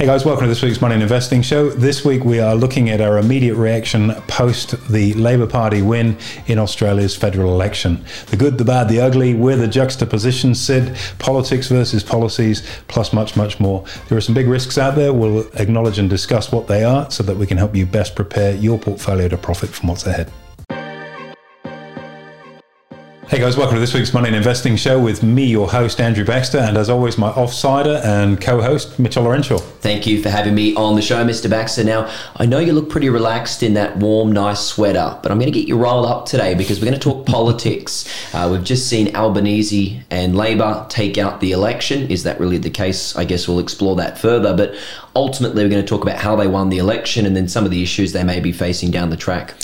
Hey guys, welcome to this week's Money and Investing Show. This week we are looking at our immediate reaction post the Labor Party win in Australia's federal election. The good, the bad, the ugly, where the juxtaposition sit, politics versus policies, plus much, much more. There are some big risks out there. We'll acknowledge and discuss what they are so that we can help you best prepare your portfolio to profit from what's ahead. Hey guys, welcome to this week's Money and Investing Show with me, your host, Andrew Baxter, and as always, my offsider and co host, Mitchell Laurential. Thank you for having me on the show, Mr. Baxter. Now, I know you look pretty relaxed in that warm, nice sweater, but I'm going to get you rolled up today because we're going to talk politics. Uh, we've just seen Albanese and Labor take out the election. Is that really the case? I guess we'll explore that further, but ultimately, we're going to talk about how they won the election and then some of the issues they may be facing down the track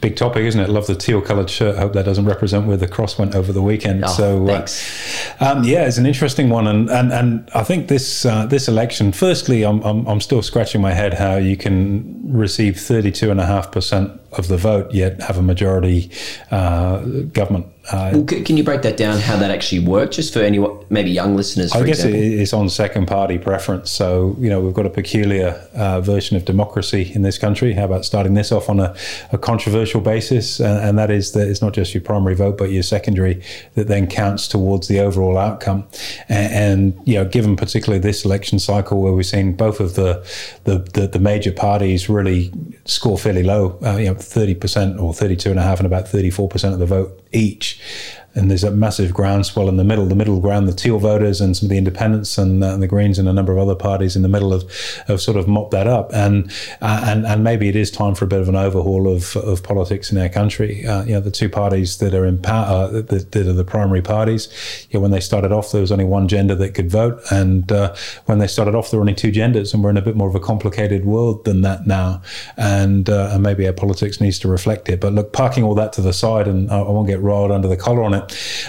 big topic, isn't it? Love the teal coloured shirt. Hope that doesn't represent where the cross went over the weekend. Oh, so, uh, thanks. Um, yeah, it's an interesting one, and and, and I think this uh, this election. Firstly, I'm, I'm I'm still scratching my head how you can receive thirty two and a half percent of the vote, yet have a majority uh, government. Uh, well, can you break that down? How that actually works, just for any maybe young listeners? I guess example? it's on second party preference. So you know we've got a peculiar uh, version of democracy in this country. How about starting this off on a, a controversial basis, and, and, that is that it's not just your primary vote, but your secondary that then counts towards the overall outcome. And, and you know, given particularly this election cycle where we've seen both of the the, the, the major parties really score fairly low, uh, you know 30% or 32 and a half and about 34% of the vote each and there's a massive groundswell in the middle, the middle ground, the Teal voters and some of the independents and, uh, and the Greens and a number of other parties in the middle of, have sort of mopped that up. And, uh, and and maybe it is time for a bit of an overhaul of, of politics in our country. Uh, you know, the two parties that are in power, uh, that, that, are the primary parties, you know, when they started off, there was only one gender that could vote. And uh, when they started off, there were only two genders. And we're in a bit more of a complicated world than that now. And, uh, and maybe our politics needs to reflect it. But look, parking all that to the side, and I, I won't get riled under the collar on it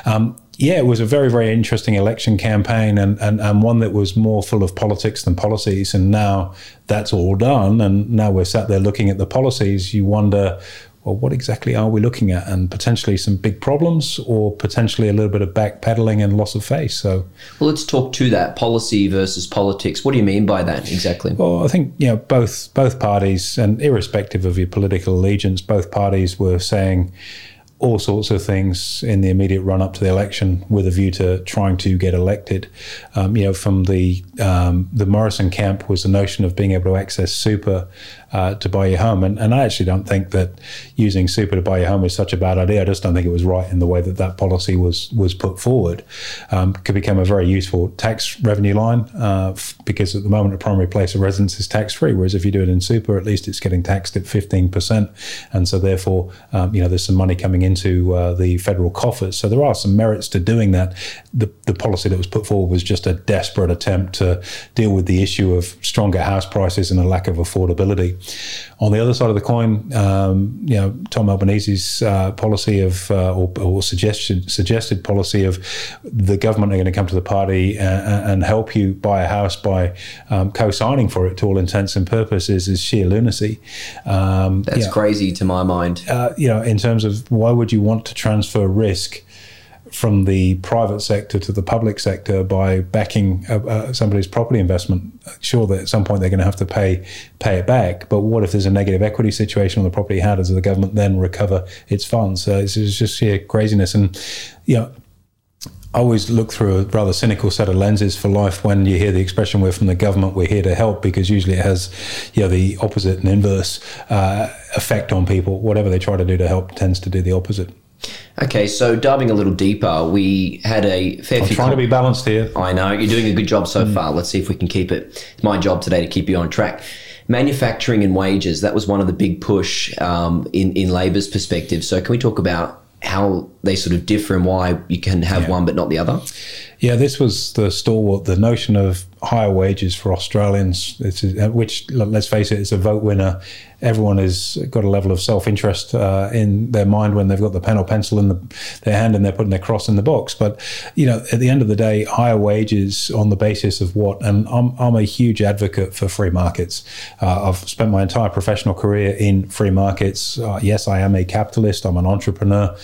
Um, yeah, it was a very, very interesting election campaign and, and, and one that was more full of politics than policies. And now that's all done. And now we're sat there looking at the policies. You wonder, well, what exactly are we looking at? And potentially some big problems or potentially a little bit of backpedaling and loss of face. So, well, let's talk to that policy versus politics. What do you mean by that exactly? Well, I think, you know, both, both parties, and irrespective of your political allegiance, both parties were saying, all sorts of things in the immediate run up to the election with a view to trying to get elected. Um, you know, from the um, the Morrison camp was the notion of being able to access super uh, to buy your home. And, and I actually don't think that using super to buy your home is such a bad idea. I just don't think it was right in the way that that policy was was put forward. Um, could become a very useful tax revenue line uh, f- because at the moment a primary place of residence is tax free, whereas if you do it in super, at least it's getting taxed at 15%. And so therefore, um, you know, there's some money coming into uh, the federal coffers. So there are some merits to doing that. The, the policy that was put forward was just a desperate attempt to deal with the issue of stronger house prices and a lack of affordability. On the other side of the coin, um, you know, Tom Albanese's uh, policy of uh, or, or, suggested suggested policy of the government are going to come to the party and, and help you buy a house by um, co-signing for it to all intents and purposes is sheer lunacy. Um, That's you know, crazy to my mind. Uh, you know, in terms of why would you want to transfer risk? From the private sector to the public sector by backing uh, uh, somebody's property investment. Sure, that at some point they're going to have to pay pay it back. But what if there's a negative equity situation on the property? How does the government then recover its funds? Uh, it's, it's just sheer craziness. And you know, I always look through a rather cynical set of lenses for life when you hear the expression "we're from the government, we're here to help," because usually it has, you know, the opposite and inverse uh, effect on people. Whatever they try to do to help tends to do the opposite. Okay, so diving a little deeper, we had a fair I'm few. Trying com- to be balanced here. I know you're doing a good job so mm. far. Let's see if we can keep it. It's my job today to keep you on track. Manufacturing and wages. That was one of the big push um, in in Labor's perspective. So can we talk about how they sort of differ and why you can have yeah. one but not the other? Yeah, this was the stalwart. The notion of higher wages for Australians, which let's face it, is a vote winner everyone has got a level of self interest uh, in their mind when they've got the pen or pencil in the, their hand and they're putting their cross in the box. But you know, at the end of the day, higher wages on the basis of what? And I'm, I'm a huge advocate for free markets. Uh, I've spent my entire professional career in free markets. Uh, yes, I am a capitalist. I'm an entrepreneur.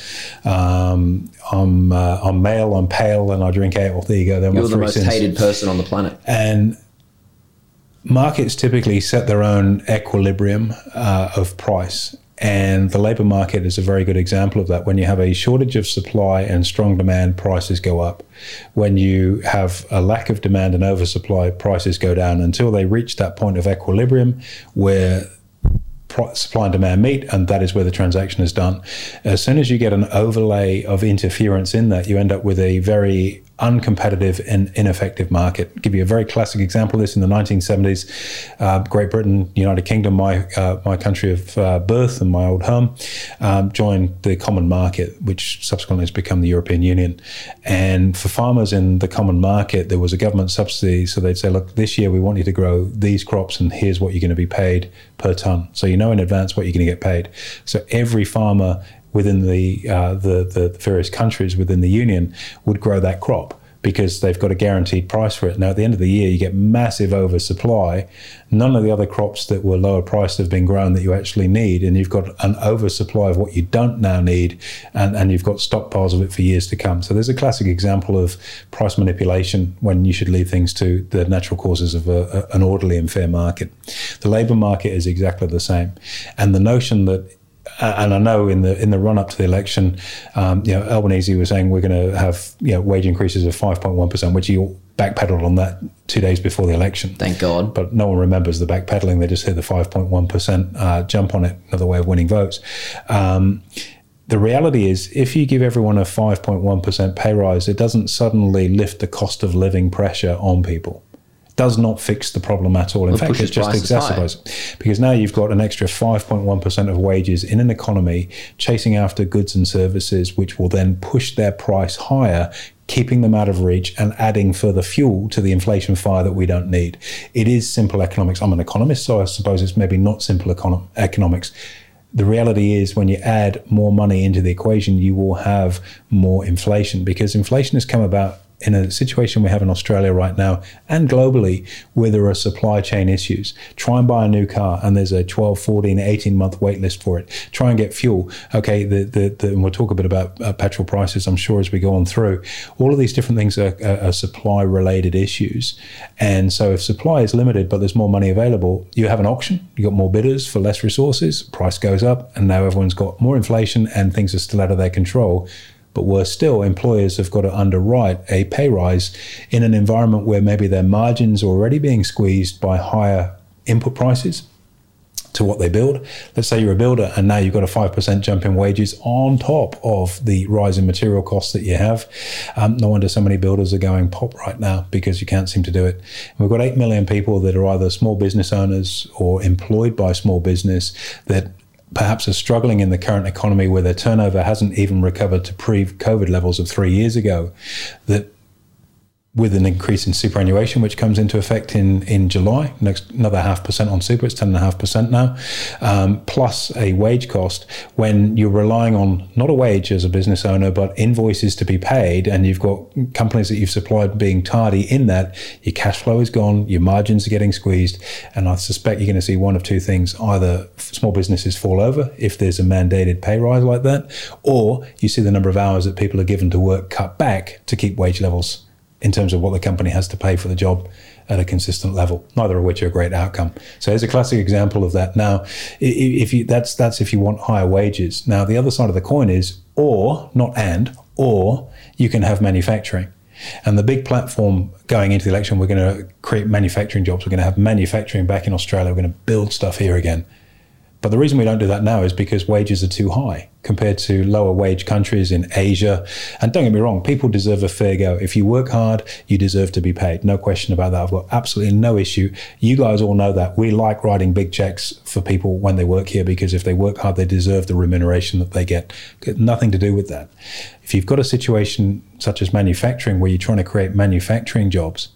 Um, I'm uh, I'm male. I'm pale, and I drink ale. There you go. You're the most hated person on the planet. And markets typically set their own equilibrium uh, of price. And the labor market is a very good example of that. When you have a shortage of supply and strong demand, prices go up. When you have a lack of demand and oversupply, prices go down until they reach that point of equilibrium where supply and demand meet, and that is where the transaction is done. As soon as you get an overlay of interference in that, you end up with a very uncompetitive and ineffective market. Give you a very classic example of this in the 1970s. Uh, Great Britain, United Kingdom, my uh, my country of uh, birth and my old home, um, joined the common market, which subsequently has become the European Union. And for farmers in the common market, there was a government subsidy. So they'd say, look, this year we want you to grow these crops, and here's what you're going to be paid per ton. So you know in advance what you're going to get paid. So every farmer within the, uh, the, the various countries within the union would grow that crop because they've got a guaranteed price for it. Now, at the end of the year, you get massive oversupply. None of the other crops that were lower priced have been grown that you actually need, and you've got an oversupply of what you don't now need, and, and you've got stockpiles of it for years to come. So there's a classic example of price manipulation when you should leave things to the natural causes of a, a, an orderly and fair market. The labour market is exactly the same, and the notion that and I know in the in the run up to the election, um, you know, Albanese was saying we're going to have you know wage increases of five point one percent, which he backpedaled on that two days before the election. Thank God. But no one remembers the backpedaling; they just hit the five point one percent uh, jump on it. Another way of winning votes. Um, the reality is, if you give everyone a 5.1% pay rise, it doesn't suddenly lift the cost of living pressure on people does not fix the problem at all. In fact, it just exacerbates it. Because now you've got an extra 5.1% of wages in an economy chasing after goods and services, which will then push their price higher, keeping them out of reach and adding further fuel to the inflation fire that we don't need. It is simple economics. I'm an economist, so I suppose it's maybe not simple econo- economics. The reality is, when you add more money into the equation, you will have more inflation because inflation has come about in a situation we have in Australia right now and globally where there are supply chain issues. Try and buy a new car and there's a 12, 14, 18 month wait list for it. Try and get fuel. Okay, the, the, the, and we'll talk a bit about uh, petrol prices, I'm sure, as we go on through. All of these different things are, are, are supply related issues. And so if supply is limited but there's more money available, you have an auction, You've got more bidders for less resources, price goes up, and now everyone's got more inflation and things are still out of their control but worse still, employers have got to underwrite a pay rise in an environment where maybe their margins are already being squeezed by higher input prices to what they build. Let's say you're a builder and now you've got a 5% jump in wages on top of the rise in material costs that you have. Um, no wonder so many builders are going pop right now because you can't seem to do it. And we've got 8 million people that are either small business owners or employed by small business that perhaps are struggling in the current economy where their turnover hasn't even recovered to pre COVID levels of three years ago, that with an increase in superannuation, which comes into effect in, in July, next another half percent on super, it's ten and a half percent now, um, plus a wage cost. When you're relying on not a wage as a business owner, but invoices to be paid, and you've got companies that you've supplied being tardy in that, your cash flow is gone, your margins are getting squeezed, and I suspect you're going to see one of two things: either small businesses fall over if there's a mandated pay rise like that, or you see the number of hours that people are given to work cut back to keep wage levels in terms of what the company has to pay for the job at a consistent level. Neither of which are a great outcome. So here's a classic example of that. Now, if you that's that's if you want higher wages. Now the other side of the coin is or not and or you can have manufacturing. And the big platform going into the election, we're going to create manufacturing jobs. We're going to have manufacturing back in Australia. We're going to build stuff here again. But the reason we don't do that now is because wages are too high compared to lower wage countries in Asia. And don't get me wrong, people deserve a fair go. If you work hard, you deserve to be paid. No question about that. I've got absolutely no issue. You guys all know that. We like writing big checks for people when they work here because if they work hard, they deserve the remuneration that they get. Got nothing to do with that. If you've got a situation such as manufacturing where you're trying to create manufacturing jobs,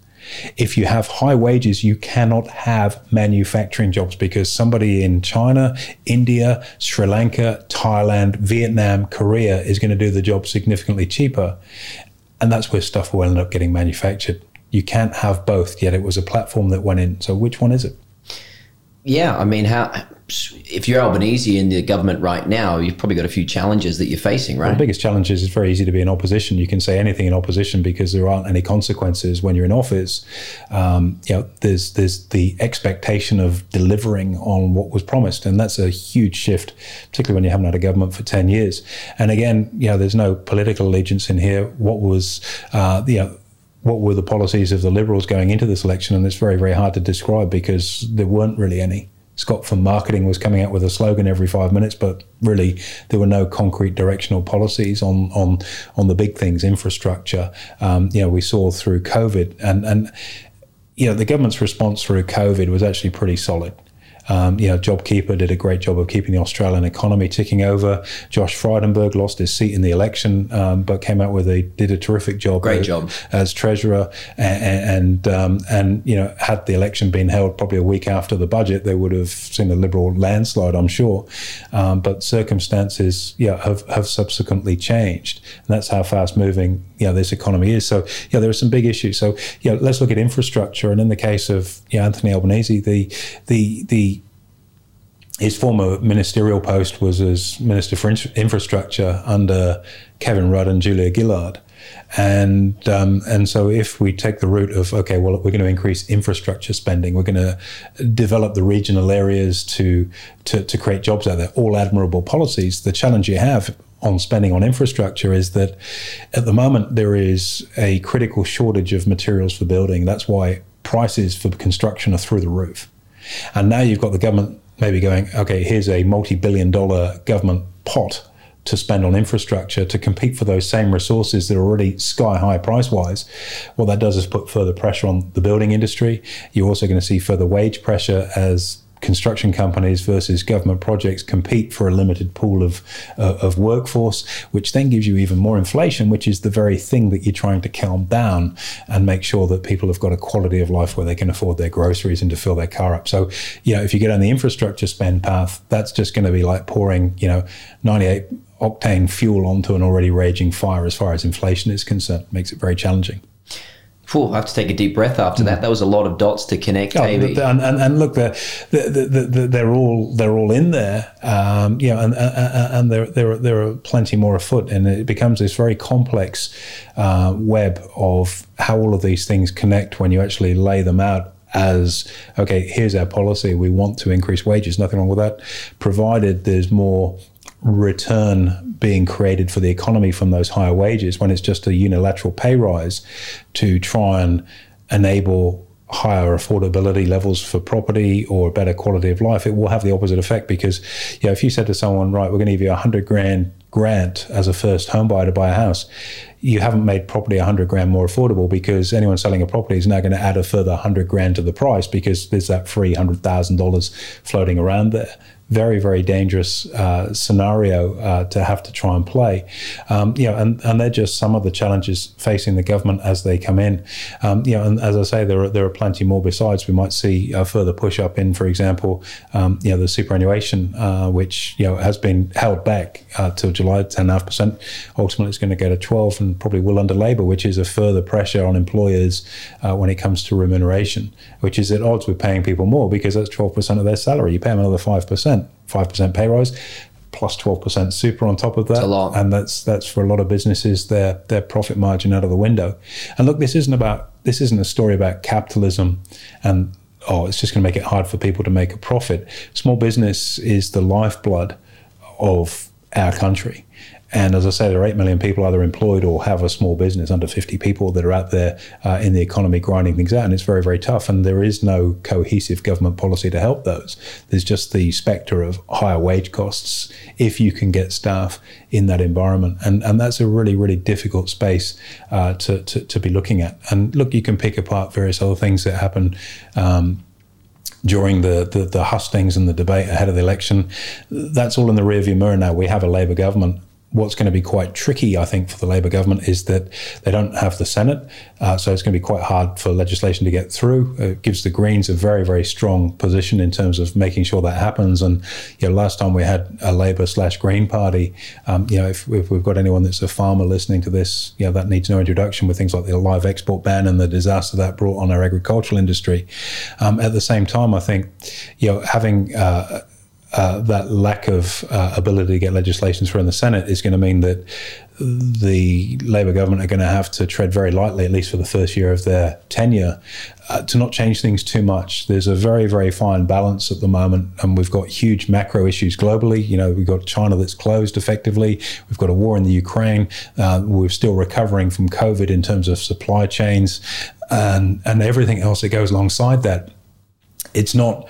if you have high wages, you cannot have manufacturing jobs because somebody in China, India, Sri Lanka, Thailand, Vietnam, Korea is going to do the job significantly cheaper. And that's where stuff will end up getting manufactured. You can't have both, yet it was a platform that went in. So which one is it? Yeah, I mean, how if you're Albanese in the government right now, you've probably got a few challenges that you're facing, right? Well, the biggest challenge is it's very easy to be in opposition. You can say anything in opposition because there aren't any consequences when you're in office. Um, you know, there's there's the expectation of delivering on what was promised, and that's a huge shift, particularly when you haven't had a government for ten years. And again, you know, there's no political allegiance in here. What was, uh, you know what were the policies of the Liberals going into this election, and it's very, very hard to describe because there weren't really any. Scott from marketing was coming out with a slogan every five minutes, but really there were no concrete directional policies on on on the big things, infrastructure. Um, you know, we saw through COVID, and and you know the government's response through COVID was actually pretty solid. Um, you know, JobKeeper did a great job of keeping the Australian economy ticking over. Josh Frydenberg lost his seat in the election, um, but came out with a did a terrific job. Great as, job as treasurer, and and, um, and you know, had the election been held probably a week after the budget, they would have seen a Liberal landslide, I'm sure. Um, but circumstances, yeah, have, have subsequently changed, and that's how fast moving, you know, this economy is. So, yeah, there are some big issues. So, yeah, let's look at infrastructure, and in the case of know, Anthony Albanese, the the the his former ministerial post was as Minister for Infrastructure under Kevin Rudd and Julia Gillard. And um, and so if we take the route of okay, well, we're going to increase infrastructure spending, we're going to develop the regional areas to, to to create jobs out there. All admirable policies. The challenge you have on spending on infrastructure is that at the moment there is a critical shortage of materials for building. That's why prices for construction are through the roof. And now you've got the government maybe going, okay, here's a multi billion dollar government pot to spend on infrastructure to compete for those same resources that are already sky high price wise. What that does is put further pressure on the building industry. You're also going to see further wage pressure as construction companies versus government projects compete for a limited pool of uh, of workforce, which then gives you even more inflation, which is the very thing that you're trying to calm down and make sure that people have got a quality of life where they can afford their groceries and to fill their car up. So, you know, if you get on the infrastructure spend path, that's just going to be like pouring, you know, 98 octane fuel onto an already raging fire as far as inflation is concerned. It makes it very challenging. I have to take a deep breath after that. That was a lot of dots to connect. Oh, and, and, and, look, they're, they're, they're, all they're all in there. Um, you know, and, and there there there are plenty more afoot, and it becomes this very complex uh, web of how all of these things connect when you actually lay them out as okay here's our policy we want to increase wages nothing wrong with that provided there's more return being created for the economy from those higher wages when it's just a unilateral pay rise to try and enable higher affordability levels for property or better quality of life, it will have the opposite effect because, you know, if you said to someone, right, we're going to give you a hundred grand grant as a first home buyer to buy a house, you haven't made property a hundred grand more affordable because anyone selling a property is now going to add a further hundred grand to the price because there's that free hundred thousand dollars floating around there very, very dangerous uh, scenario uh, to have to try and play. Um, you know, and, and they're just some of the challenges facing the government as they come in. Um, you know, and as I say, there are, there are plenty more besides. We might see a further push up in, for example, um, you know, the superannuation, uh, which, you know, has been held back uh, till July, 10.5%. Ultimately, it's going to go to 12 and probably will under Labor, which is a further pressure on employers uh, when it comes to remuneration, which is at odds with paying people more because that's 12% of their salary. You pay them another 5%. 5% pay rise plus 12% super on top of that. And that's that's for a lot of businesses their their profit margin out of the window. And look, this isn't about this isn't a story about capitalism and oh, it's just going to make it hard for people to make a profit. Small business is the lifeblood of our country. And as I say, there are 8 million people either employed or have a small business, under 50 people that are out there uh, in the economy grinding things out. And it's very, very tough. And there is no cohesive government policy to help those. There's just the spectre of higher wage costs if you can get staff in that environment. And, and that's a really, really difficult space uh, to, to, to, be looking at. And look, you can pick apart various other things that happen. Um, during the, the, the, hustings and the debate ahead of the election. That's all in the rearview mirror now. We have a Labor government what's going to be quite tricky, I think, for the Labor government is that they don't have the Senate, uh, so it's going to be quite hard for legislation to get through. It gives the Greens a very, very strong position in terms of making sure that happens. And you know, last time we had a Labor slash Green Party, um, you know, if, if, we've got anyone that's a farmer listening to this, you know, that needs no introduction with things like the live export ban and the disaster that brought on our agricultural industry. Um, at the same time, I think, you know, having uh, uh, that lack of uh, ability to get legislation through in the Senate is going to mean that the Labor government are going to have to tread very lightly, at least for the first year of their tenure, uh, to not change things too much. There's a very, very fine balance at the moment, and we've got huge macro issues globally. You know, we've got China that's closed effectively. We've got a war in the Ukraine. Uh, we're still recovering from COVID in terms of supply chains and and everything else that goes alongside that it's not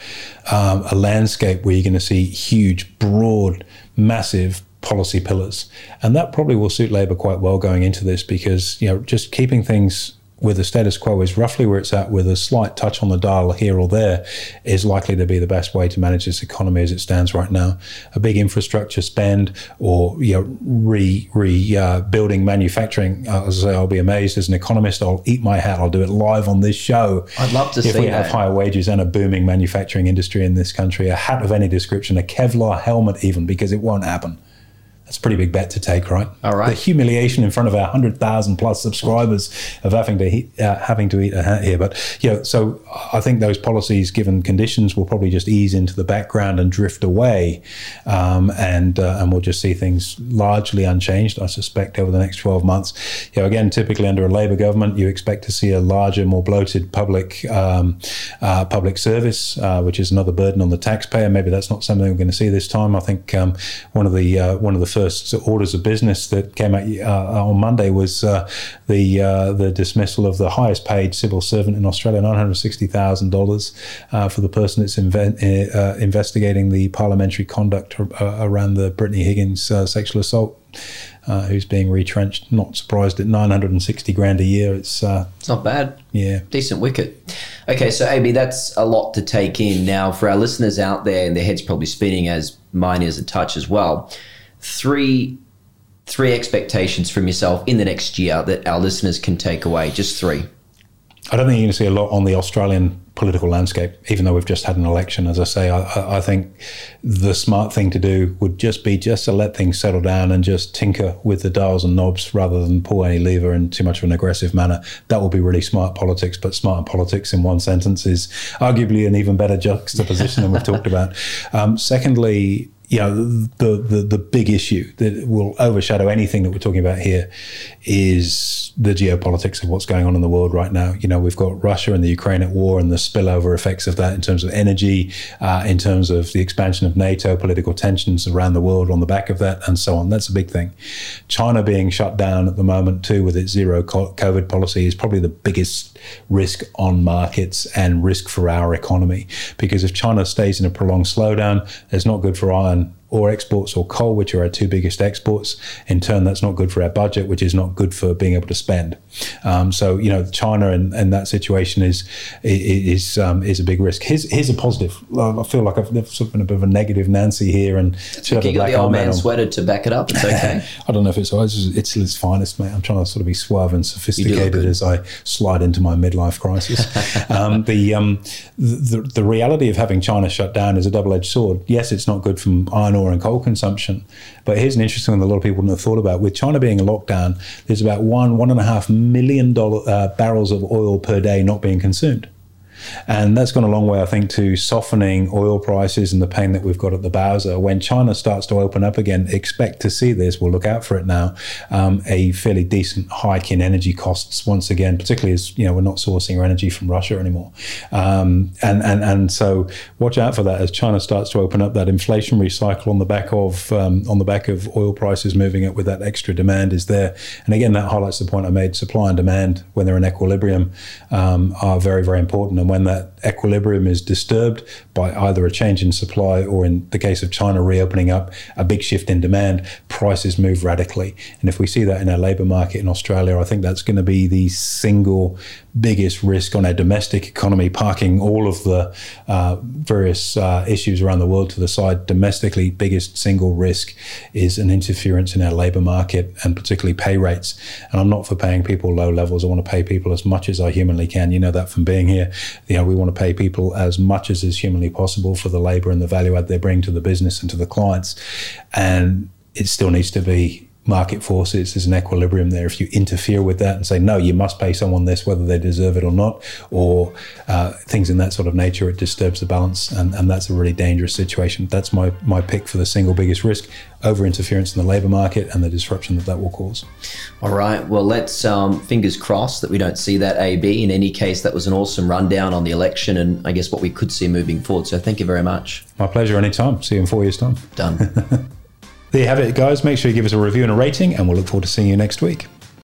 um, a landscape where you're going to see huge, broad, massive policy pillars. And that probably will suit Labor quite well going into this because, you know, just keeping things with the status quo is roughly where it's at with a slight touch on the dial here or there is likely to be the best way to manage this economy as it stands right now. A big infrastructure spend or you know, re rebuilding uh, manufacturing, uh, as I say, I'll be amazed as an economist. I'll eat my hat. I'll do it live on this show. I'd love to if see If we that. have higher wages and a booming manufacturing industry in this country. A hat of any description, a Kevlar helmet, even because it won't happen. That's a pretty big bet to take, right? All right. The humiliation in front of our hundred thousand plus subscribers of having to eat, uh, having to eat a hat here, but yeah. You know, so I think those policies, given conditions, will probably just ease into the background and drift away, um, and uh, and we'll just see things largely unchanged. I suspect over the next twelve months. You know, again, typically under a Labor government, you expect to see a larger, more bloated public um, uh, public service, uh, which is another burden on the taxpayer. Maybe that's not something we're going to see this time. I think um, one of the uh, one of the first first orders of business that came out uh, on Monday was uh, the uh, the dismissal of the highest paid civil servant in Australia, nine hundred sixty thousand uh, dollars for the person that's inve- uh, investigating the parliamentary conduct around the Brittany Higgins sexual assault. Uh, who's being retrenched. Not surprised at 960 grand a year. It's uh, it's not bad. Yeah, decent wicket. Okay, so AB, that's a lot to take in. Now, for our listeners out there, and their heads probably spinning as mine is a touch as well three three expectations from yourself in the next year that our listeners can take away? Just three. I don't think you're going to see a lot on the Australian political landscape, even though we've just had an election. As I say, I, I, think the smart thing to do would just be just to let things settle down and just tinker with the dials and knobs rather than pull any lever in too much of an aggressive manner. That will be really smart politics. But smart politics in one sentence is arguably an even better juxtaposition than we've talked about. Um, secondly, you know, the, the, the big issue that will overshadow anything that we're talking about here is the geopolitics of what's going on in the world right now. You know, we've got Russia and the Ukraine at war and the spillover effects of that in terms of energy, uh, in terms of the expansion of NATO, political tensions around the world on the back of that, and so on. That's a big thing. China being shut down at the moment, too, with its zero COVID policy, is probably the biggest risk on markets and risk for our economy. Because if China stays in a prolonged slowdown, it's not good for iron ore exports or coal, which are our two biggest exports. In turn, that's not good for our budget, which is not good for being able to spend. Um, so, you know, China and, and that situation is is um, is a big risk. Here's, here's a positive. I feel like I've sort of been a bit of a negative Nancy here, and you got the old man sweater to back it up. It's okay. I don't know if it's it's its finest, mate. I'm trying to sort of be suave and sophisticated as I slide into my midlife crisis. um, the, um, the the reality of having China shut down is a double edged sword. Yes, it's not good from iron ore and coal consumption. But here's an interesting one that a lot of people wouldn't have thought about. With China being in lockdown, there's about one, one and a half million dollar, uh, barrels of oil per day not being consumed. And that's gone a long way, I think, to softening oil prices and the pain that we've got at the Bowser. When China starts to open up again, expect to see this. We'll look out for it now. Um, a fairly decent hike in energy costs once again, particularly as you know we're not sourcing our energy from Russia anymore. Um, and and and so watch out for that as China starts to open up. That inflationary cycle on the back of um, on the back of oil prices moving up with that extra demand is there. And again, that highlights the point I made: supply and demand, when they're in equilibrium, um, are very very important. And when that equilibrium is disturbed by either a change in supply or, in the case of China reopening up, a big shift in demand, prices move radically. And if we see that in our labour market in Australia, I think that's going to be the single biggest risk on our domestic economy, parking all of the uh, various uh, issues around the world to the side. Domestically, biggest single risk is an interference in our labour market and particularly pay rates. And I'm not for paying people low levels. I want to pay people as much as I humanly can. You know that from being here. You know, we want to pay people as much as is humanly possible for the labour and the value add they bring to the business and to the clients. And it still needs to be market forces. There's an equilibrium there. If you interfere with that and say, no, you must pay someone this, whether they deserve it or not, or uh, things in that sort of nature, it disturbs the balance. And, and that's a really dangerous situation. That's my, my pick for the single biggest risk over interference in the labour market and the disruption that that will cause. All right. Well, let's um, fingers crossed that we don't see that AB. In any case, that was an awesome rundown on the election and I guess what we could see moving forward. So thank you very much. My pleasure. Anytime. See you in four years' time. Done. There you have it, guys. Make sure you give us a review and a rating, and we'll look forward to seeing you next week.